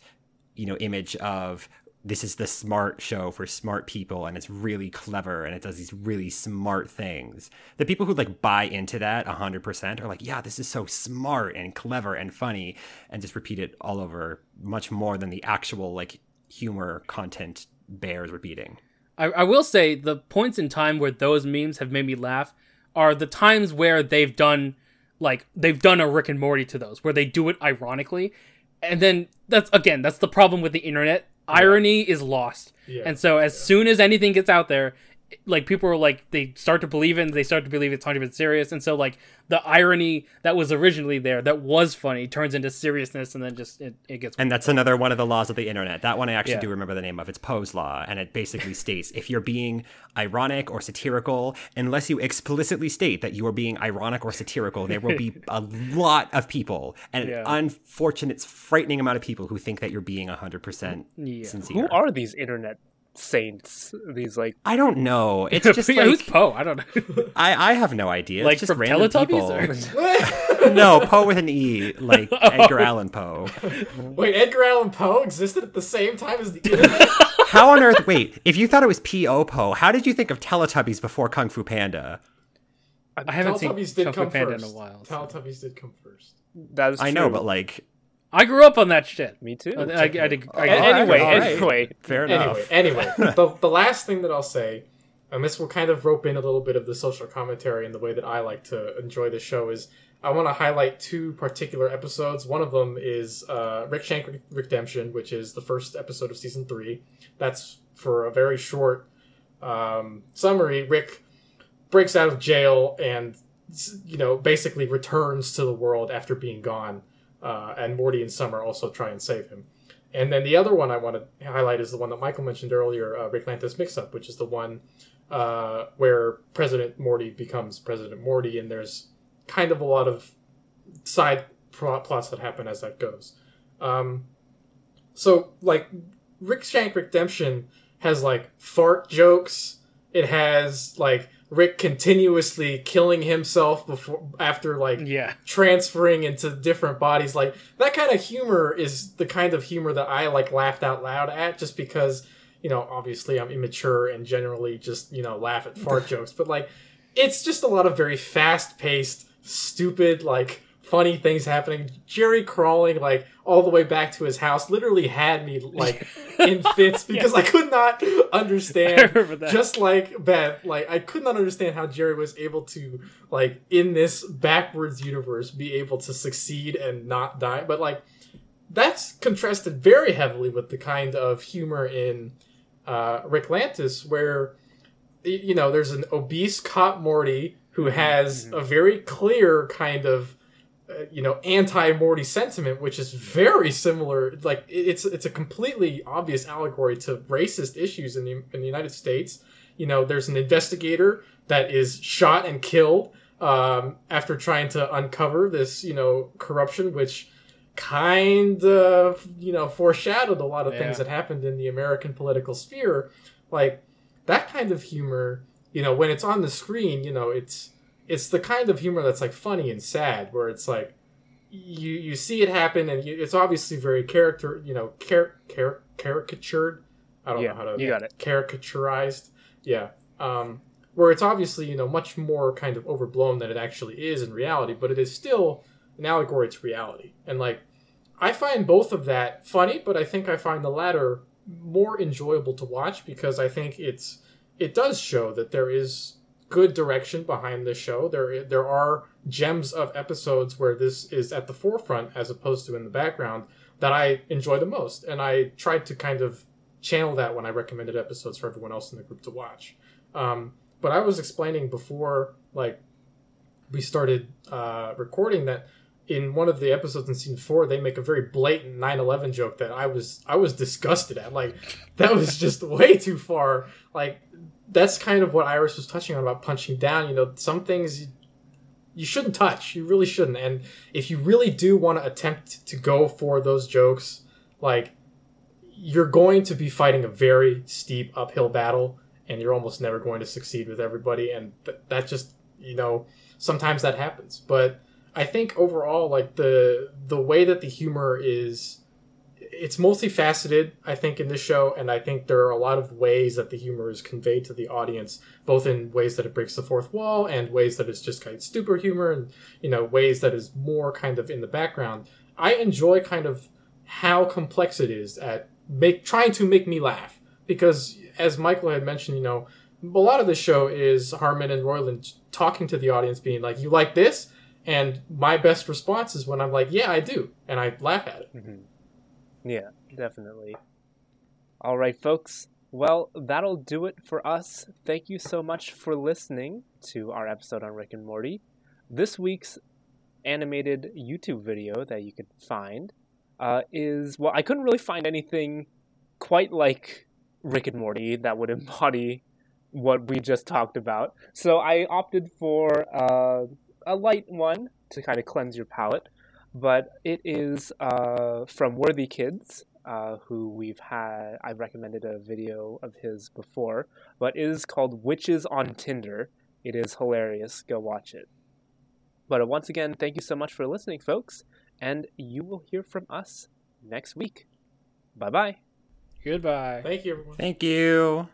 you know image of this is the smart show for smart people and it's really clever and it does these really smart things. The people who like buy into that 100% are like yeah this is so smart and clever and funny and just repeat it all over much more than the actual like humor content bears repeating I, I will say the points in time where those memes have made me laugh are the times where they've done like they've done a Rick and Morty to those where they do it ironically, and then that's again that's the problem with the internet. Irony is lost, Yeah. and so as soon as anything gets out there, like people are like they start to believe it, and they start to believe it's hundred percent serious, and so like the irony that was originally there that was funny turns into seriousness, and then just it, it gets And that's another one of the laws of the internet. That one I actually Yeah. do remember the name of. It's Poe's Law. And it basically states if you're being ironic or satirical, unless you explicitly state that you are being ironic or satirical, there will be a lot of people, an Yeah. unfortunate, frightening amount of people who think that you're being 100% Yeah. sincere. Who are these internet saints? These like I don't know. It's just Yeah, who's Poe? I don't know. I, I have no idea. Like it's just from random Teletubbies, people. or- no, Poe with an E, like oh. Edgar Allan Poe. Wait, Edgar Allan Poe existed at the same time as the internet? How on earth? Wait, if you thought it was P.O. Poe, how did you think of Teletubbies before Kung Fu Panda? I haven't seen Teletubbies did Kung Fu come Panda first. in a while. so. Teletubbies did come first. that is I know, but like, I grew up on that shit. me too. I, I, I, I, Check anyway, all right. anyway, fair enough. Anyway, anyway, the, the last thing that I'll say, and this will kind of rope in a little bit of the social commentary and the way that I like to enjoy the show is I want to highlight two particular episodes. One of them is uh, Rick Shank Redemption, which is the first episode of season three. That's for a very short um, summary. Rick breaks out of jail and you know basically returns to the world after being gone, uh, and Morty and Summer also try and save him. And then the other one I want to highlight is the one that Michael mentioned earlier, uh, Ricklantis Mixup, which is the one uh, where President Morty becomes President Morty, and there's kind of a lot of side plot plots that happen as that goes. Um, so, like, Rick Shank Redemption has like fart jokes. It has like Rick continuously killing himself before after like Yeah. transferring into different bodies like that kind of humor is the kind of humor that i like laughed out loud at just because you know obviously i'm immature and generally just you know laugh at fart jokes but like it's just a lot of very fast paced stupid like funny things happening jerry crawling like all the way back to his house literally had me like in fits because i could not understand that. just like Beth, like I could not understand how Jerry was able to like in this backwards universe be able to succeed and not die. But like that's contrasted very heavily with the kind of humor in uh, Ricklantis, where you know there's an obese cop Morty who has a very clear kind of uh, you know anti-Morty sentiment, which is very similar. Like it's it's a completely obvious allegory to racist issues in the in the United States. You know, there's an investigator that is shot and killed um, after trying to uncover this you know corruption, which kind of you know foreshadowed a lot of things that happened in the American political sphere. Like that kind of humor you know, when it's on the screen, you know, it's it's the kind of humor that's like funny and sad, where it's like you you see it happen, and you, it's obviously very character, you know, car- car- caricatured. I don't Yeah, know how to you got it. caricaturized. Yeah. Um, where it's obviously you know much more kind of overblown than it actually is in reality, but it is still an allegory to reality. And like, I find both of that funny, but I think I find the latter more enjoyable to watch because I think it's it does show that there is good direction behind this show. There there are gems of episodes where this is at the forefront as opposed to in the background that I enjoy the most, and I tried to kind of channel that when I recommended episodes for everyone else in the group to watch. Um, but I was explaining before, like we started uh, recording, that in one of the episodes in season four, they make a very blatant 9/11 joke that I was I was disgusted at. Like that was just way too far. Like that's kind of what Iris was touching on about punching down. You know, some things you, you shouldn't touch. You really shouldn't. And if you really do want to attempt to go for those jokes, like you're going to be fighting a very steep uphill battle and you're almost never going to succeed with everybody and th- that just you know sometimes that happens but i think overall like the the way that the humor is it's multifaceted i think in this show and i think there are a lot of ways that the humor is conveyed to the audience both in ways that it breaks the fourth wall and ways that it's just kind of stupid humor and you know ways that is more kind of in the background. I enjoy kind of how complex it is at make trying to make me laugh because as michael had mentioned you know a lot of the show is harmon and roiland talking to the audience being like you like this and my best response is when i'm like yeah i do and i laugh at it Mhm. Yeah, definitely. All right, folks. Well, that'll do it for us. Thank you so much for listening to our episode on Rick and Morty. This week's animated YouTube video that you could find uh, is well, I couldn't really find anything quite like Rick and Morty that would embody what we just talked about. So I opted for uh, a light one to kind of cleanse your palate but it is uh, from Worthikids, uh, who we've had. I've recommended a video of his before, but it is called Witches on Tinder. It is hilarious. Go watch it. But uh, once again, thank you so much for listening, folks, and you will hear from us next week. Bye bye. Goodbye. thank you everyone Thank you.